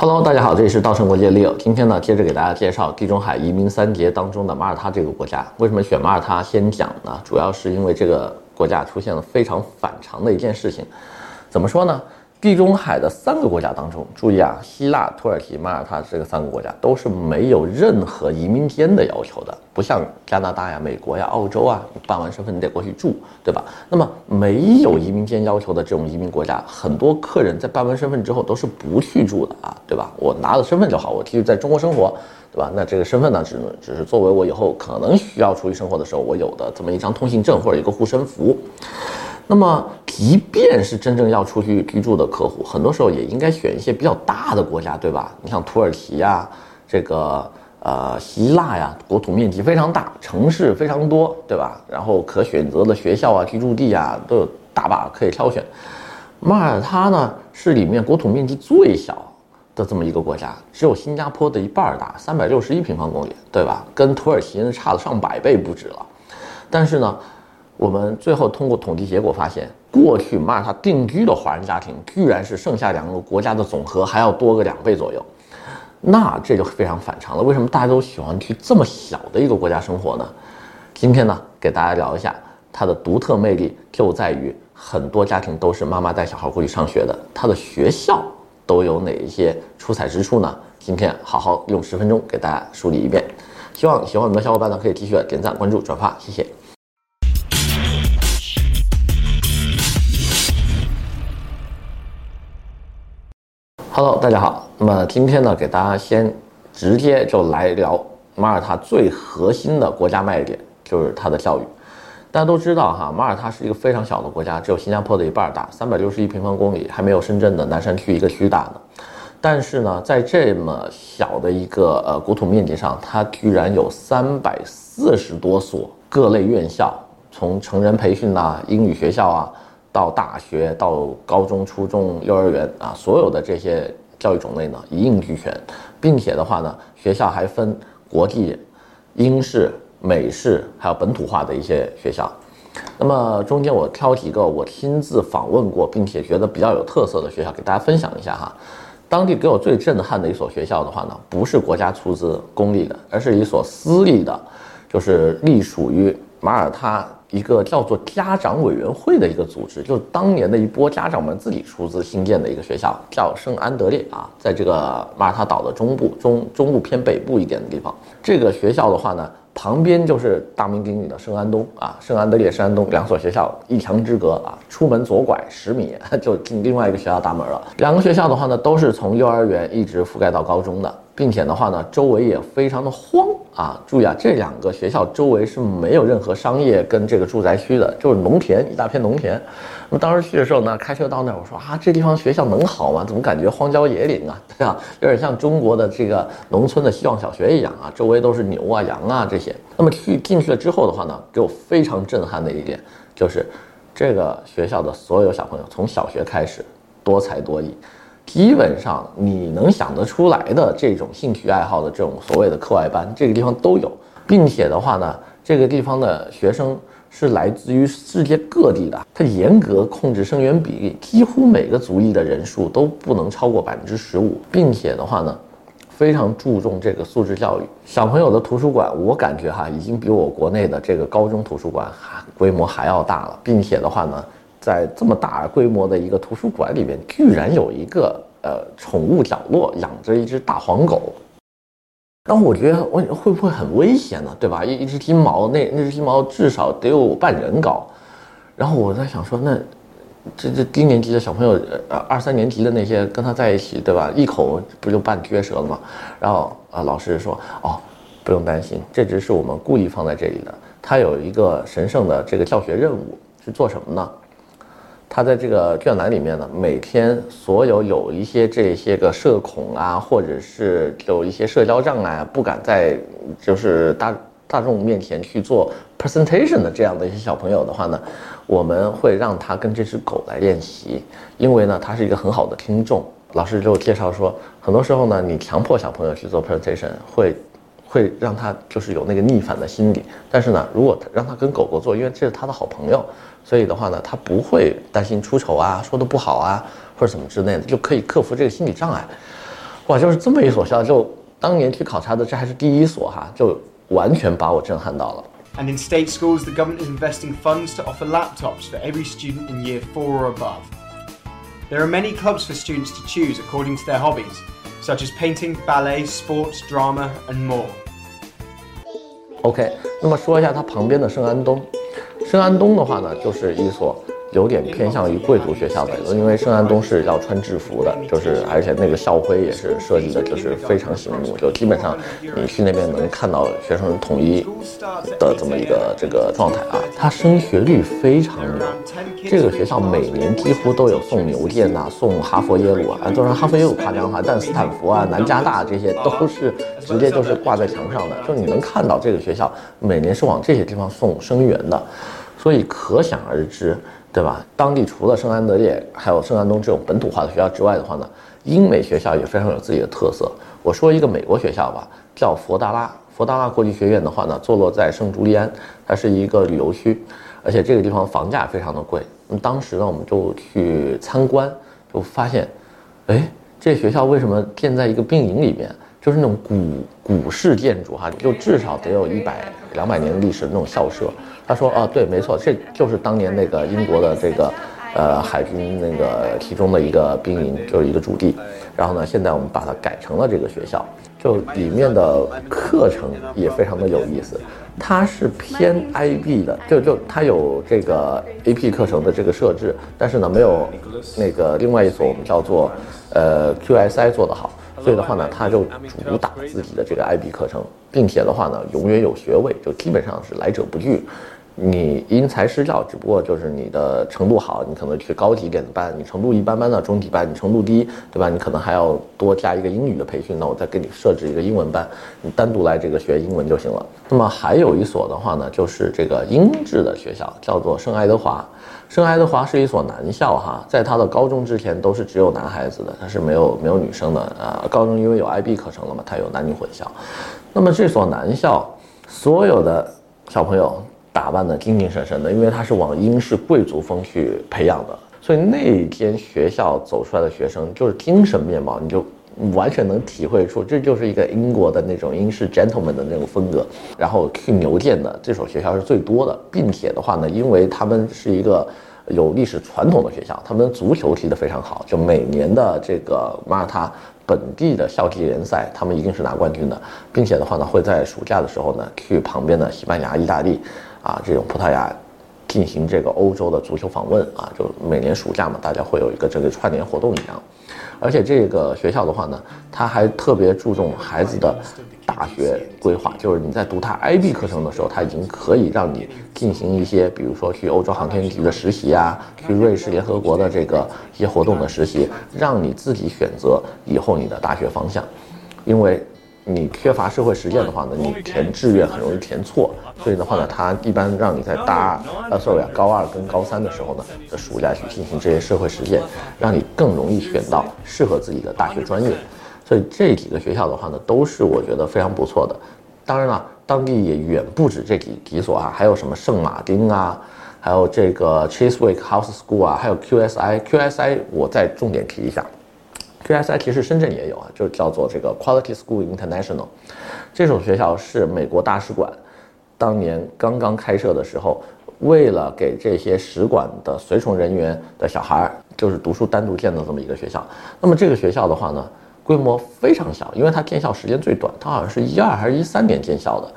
Hello，大家好，这里是稻盛国际的 Leo。今天呢，接着给大家介绍地中海移民三杰当中的马耳他这个国家。为什么选马耳他先讲呢？主要是因为这个国家出现了非常反常的一件事情。怎么说呢？地中海的三个国家当中，注意啊，希腊、土耳其、马耳他这个三个国家都是没有任何移民监的要求的，不像加拿大呀、美国呀、澳洲啊，你办完身份你得过去住，对吧？那么没有移民监要求的这种移民国家，很多客人在办完身份之后都是不去住的啊，对吧？我拿了身份就好，我继续在中国生活，对吧？那这个身份呢，只能只是作为我以后可能需要出去生活的时候我有的这么一张通行证或者一个护身符。那么，即便是真正要出去居住的客户，很多时候也应该选一些比较大的国家，对吧？你像土耳其呀，这个呃希腊呀，国土面积非常大，城市非常多，对吧？然后可选择的学校啊、居住地啊都有大把可以挑选。马耳他呢，是里面国土面积最小的这么一个国家，只有新加坡的一半大，三百六十一平方公里，对吧？跟土耳其差了上百倍不止了。但是呢，我们最后通过统计结果发现，过去马耳他定居的华人家庭居然是剩下两个国家的总和还要多个两倍左右，那这就非常反常了。为什么大家都喜欢去这么小的一个国家生活呢？今天呢，给大家聊一下它的独特魅力，就在于很多家庭都是妈妈带小孩过去上学的，它的学校都有哪一些出彩之处呢？今天好好用十分钟给大家梳理一遍。希望喜欢我们的小伙伴呢，可以继续点赞、关注、转发，谢谢。Hello，大家好。那么今天呢，给大家先直接就来聊马耳他最核心的国家卖点，就是它的教育。大家都知道哈，马耳他是一个非常小的国家，只有新加坡的一半大，三百六十一平方公里，还没有深圳的南山区一个区大呢。但是呢，在这么小的一个呃国土面积上，它居然有三百四十多所各类院校，从成人培训呐、英语学校啊。到大学、到高中、初中、幼儿园啊，所有的这些教育种类呢，一应俱全，并且的话呢，学校还分国际、英式、美式，还有本土化的一些学校。那么中间我挑几个我亲自访问过，并且觉得比较有特色的学校，给大家分享一下哈。当地给我最震撼的一所学校的话呢，不是国家出资公立的，而是一所私立的，就是隶属于马耳他。一个叫做家长委员会的一个组织，就是当年的一波家长们自己出资新建的一个学校，叫圣安德烈啊，在这个马耳他岛的中部中中部偏北部一点的地方。这个学校的话呢，旁边就是大名鼎鼎的圣安东啊，圣安德烈、圣安东两所学校一墙之隔啊，出门左拐十米 就进另外一个学校大门了。两个学校的话呢，都是从幼儿园一直覆盖到高中的。并且的话呢，周围也非常的荒啊！注意啊，这两个学校周围是没有任何商业跟这个住宅区的，就是农田，一大片农田。那么当时去的时候呢，开车到那儿，我说啊，这地方学校能好吗？怎么感觉荒郊野岭啊？对啊，有点像中国的这个农村的希望小学一样啊，周围都是牛啊、羊啊这那么去进去了之后的话呢，给我非常震撼的一点就是，这个学校的所有小朋友从小学开始多才多艺。基本上你能想得出来的这种兴趣爱好的这种所谓的课外班，这个地方都有，并且的话呢，这个地方的学生是来自于世界各地的，它严格控制生源比例，几乎每个族裔的人数都不能超过百分之十五，并且的话呢，非常注重这个素质教育。小朋友的图书馆，我感觉哈，已经比我国内的这个高中图书馆还规模还要大了，并且的话呢。在这么大规模的一个图书馆里面，居然有一个呃宠物角落，养着一只大黄狗。然后我觉得，我会不会很危险呢？对吧？一一只金毛，那那只金毛至少得有半人高。然后我在想说，那这这低年级的小朋友，呃二三年级的那些跟他在一起，对吧？一口不就半撅舌了吗？然后啊，老师说，哦，不用担心，这只是我们故意放在这里的。他有一个神圣的这个教学任务，是做什么呢？他在这个卷栏里面呢，每天所有有一些这些个社恐啊，或者是有一些社交障碍，不敢在就是大大众面前去做 presentation 的这样的一些小朋友的话呢，我们会让他跟这只狗来练习，因为呢，他是一个很好的听众。老师就介绍说，很多时候呢，你强迫小朋友去做 presentation 会。会让他就是有那个逆反的心理，但是呢，如果让他跟狗狗做，因为这是他的好朋友，所以的话呢，他不会担心出丑啊，说的不好啊，或者什么之类的，就可以克服这个心理障碍。哇，就是这么一所学校，就当年去考察的，这还是第一所哈，就完全把我震撼到了。And in state schools, the government is investing funds to offer laptops for every student in year four or above. There are many clubs for students to choose according to their hobbies, such as painting, ballet, sports, drama, and more. OK，那么说一下它旁边的圣安东。圣安东的话呢，就是一所。 有点偏向于贵族学校的，因为圣安东是要穿制服的，就是而且那个校徽也是设计的，就是非常醒目，就基本上你去那边能看到学生统一的这么一个这个状态啊。它升学率非常牛，这个学校每年几乎都有送牛剑呐，送哈佛耶鲁啊，当然哈佛耶鲁夸张哈，但斯坦福啊、南加大这些都是直接就是挂在墙上的，就你能看到这个学校每年是往这些地方送生源的，所以可想而知。对吧？当地除了圣安德烈，还有圣安东这种本土化的学校之外的话呢，英美学校也非常有自己的特色。我说一个美国学校吧，叫佛达拉。佛达拉国际学院的话呢，坐落在圣朱利安，它是一个旅游区，而且这个地方房价非常的贵。那么当时呢，我们就去参观，就发现，哎，这学校为什么建在一个兵营里面？就是那种古古式建筑哈，就至少得有一百两百年历史的那种校舍。他说啊，对，没错，这就是当年那个英国的这个，呃，海军那个其中的一个兵营，就是一个驻地。然后呢，现在我们把它改成了这个学校，就里面的课程也非常的有意思。它是偏 IB 的，就就它有这个 AP 课程的这个设置，但是呢，没有那个另外一所我们叫做呃 QSI 做得好。所以的话呢，他就主打自己的这个 IB 课程，并且的话呢，永远有学位，就基本上是来者不拒。你因材施教，只不过就是你的程度好，你可能去高级点的班；你程度一般般的中级班，你程度低，对吧？你可能还要多加一个英语的培训，那我再给你设置一个英文班，你单独来这个学英文就行了。那么还有一所的话呢，就是这个英制的学校，叫做圣爱德华。圣爱德华是一所男校哈，在他的高中之前都是只有男孩子的，他是没有没有女生的啊。高中因为有 IB 课程了嘛，他有男女混校。那么这所男校所有的小朋友。打扮的精精神神的，因为他是往英式贵族风去培养的，所以那间学校走出来的学生就是精神面貌，你就完全能体会出这就是一个英国的那种英式 gentleman 的那种风格。然后去牛剑的这所学校是最多的，并且的话呢，因为他们是一个有历史传统的学校，他们足球踢得非常好，就每年的这个马耳他本地的校际联赛，他们一定是拿冠军的，并且的话呢，会在暑假的时候呢去旁边的西班牙、意大利。啊，这种葡萄牙进行这个欧洲的足球访问啊，就每年暑假嘛，大家会有一个这个串联活动一样。而且这个学校的话呢，他还特别注重孩子的大学规划，就是你在读他 IB 课程的时候，他已经可以让你进行一些，比如说去欧洲航天局的实习啊，去瑞士联合国的这个一些活动的实习，让你自己选择以后你的大学方向，因为。你缺乏社会实践的话呢，你填志愿很容易填错，所以的话呢，他一般让你在大二呃，sorry 啊，高二跟高三的时候呢，的暑假去进行这些社会实践，让你更容易选到适合自己的大学专业。所以这几个学校的话呢，都是我觉得非常不错的。当然了，当地也远不止这几几所啊，还有什么圣马丁啊，还有这个 Chiswick House School 啊，还有 QSI，QSI 我再重点提一下。QSI 其实深圳也有啊，就叫做这个 Quality School International，这所学校是美国大使馆当年刚刚开设的时候，为了给这些使馆的随从人员的小孩儿，就是读书单独建的这么一个学校。那么这个学校的话呢，规模非常小，因为它建校时间最短，它好像是一二还是一三年建校的。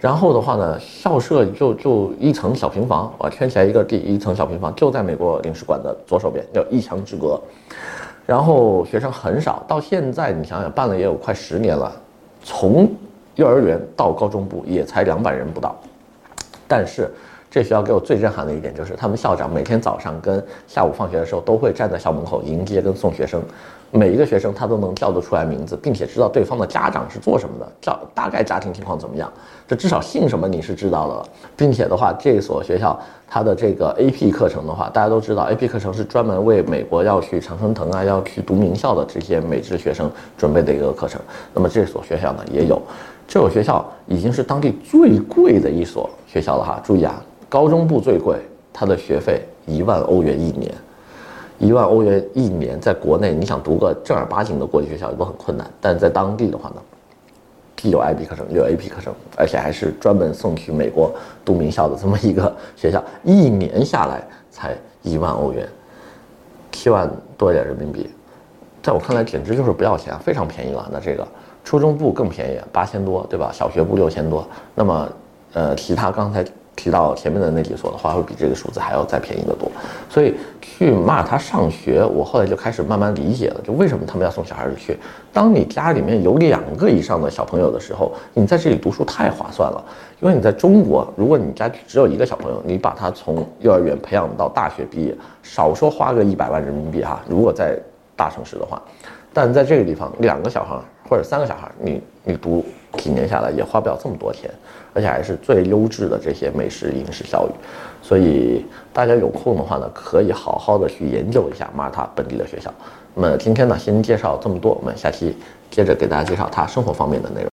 然后的话呢，校舍就就一层小平房，啊圈起来一个地，一层小平房，就在美国领事馆的左手边，叫一墙之隔。然后学生很少，到现在你想想办了也有快十年了，从幼儿园到高中部也才两百人不到。但是这学校给我最震撼的一点就是，他们校长每天早上跟下午放学的时候都会站在校门口迎接跟送学生，每一个学生他都能叫得出来名字，并且知道对方的家长是做什么的，叫大概家庭情况怎么样，这至少姓什么你是知道了，并且的话，这所学校。它的这个 AP 课程的话，大家都知道，AP 课程是专门为美国要去常春藤啊，要去读名校的这些美制学生准备的一个课程。那么这所学校呢也有，这所学校已经是当地最贵的一所学校了哈。注意啊，高中部最贵，它的学费一万欧元一年，一万欧元一年，在国内你想读个正儿八经的国际学校都很困难，但在当地的话呢，既有 IB 课程，又有 AP 课程，而且还是专门送去美国读名校的这么一个学校，一年下来才一万欧元，七万多一点人民币，在我看来简直就是不要钱，非常便宜了。那这个初中部更便宜，八千多，对吧？小学部六千多，那么呃，其他刚才。提到前面的那几所的话，会比这个数字还要再便宜得多。所以去马耳他上学，我后来就开始慢慢理解了，就为什么他们要送小孩子去。当你家里面有两个以上的小朋友的时候，你在这里读书太划算了。因为你在中国，如果你家只有一个小朋友，你把他从幼儿园培养到大学毕业，少说花个一百万人民币哈。如果在大城市的话，但在这个地方，两个小孩或者三个小孩，你你读几年下来也花不了这么多钱。而且还是最优质的这些美食饮食教育，所以大家有空的话呢，可以好好的去研究一下马耳他本地的学校。那么今天呢，先介绍这么多，我们下期接着给大家介绍他生活方面的内容。